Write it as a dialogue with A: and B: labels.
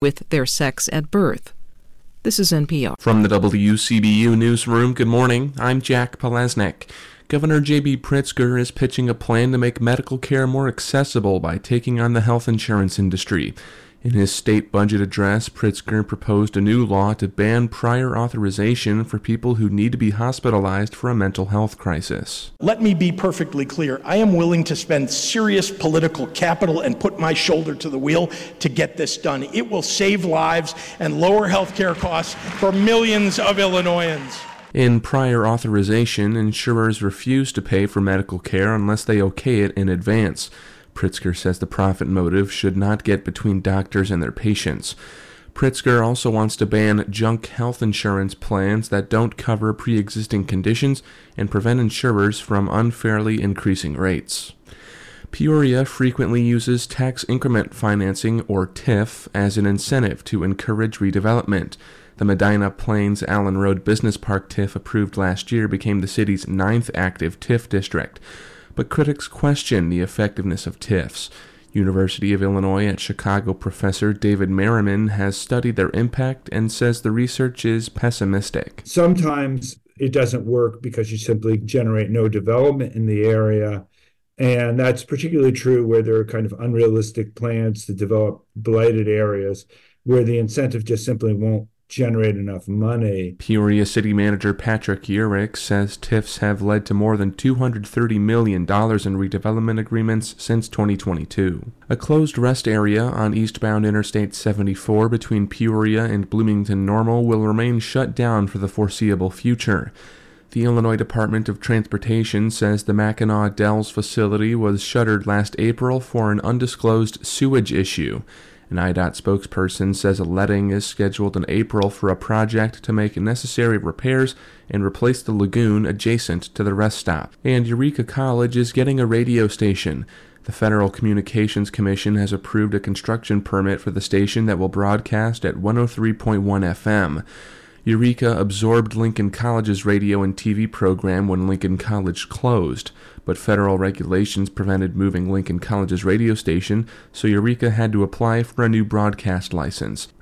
A: with their sex at birth. This is NPR.
B: From the WCBU Newsroom, good morning. I'm Jack Palesnik. Governor J.B. Pritzker is pitching a plan to make medical care more accessible by taking on the health insurance industry. In his state budget address, Pritzker proposed a new law to ban prior authorization for people who need to be hospitalized for a mental health crisis.
C: Let me be perfectly clear. I am willing to spend serious political capital and put my shoulder to the wheel to get this done. It will save lives and lower health care costs for millions of Illinoisans.
B: In prior authorization, insurers refuse to pay for medical care unless they okay it in advance. Pritzker says the profit motive should not get between doctors and their patients. Pritzker also wants to ban junk health insurance plans that don't cover pre existing conditions and prevent insurers from unfairly increasing rates. Peoria frequently uses tax increment financing, or TIF, as an incentive to encourage redevelopment. The Medina Plains Allen Road Business Park TIF approved last year became the city's ninth active TIF district but critics question the effectiveness of TIFs. University of Illinois at Chicago professor David Merriman has studied their impact and says the research is pessimistic.
D: Sometimes it doesn't work because you simply generate no development in the area. And that's particularly true where there are kind of unrealistic plans to develop blighted areas where the incentive just simply won't generate enough money.
B: Peoria City Manager Patrick Urich says TIFs have led to more than $230 million in redevelopment agreements since 2022. A closed rest area on eastbound Interstate 74 between Peoria and Bloomington Normal will remain shut down for the foreseeable future. The Illinois Department of Transportation says the Mackinaw Dells facility was shuttered last April for an undisclosed sewage issue. An IDOT spokesperson says a letting is scheduled in April for a project to make necessary repairs and replace the lagoon adjacent to the rest stop. And Eureka College is getting a radio station. The Federal Communications Commission has approved a construction permit for the station that will broadcast at 103.1 FM. Eureka absorbed Lincoln College's radio and TV program when Lincoln College closed, but federal regulations prevented moving Lincoln College's radio station, so Eureka had to apply for a new broadcast license.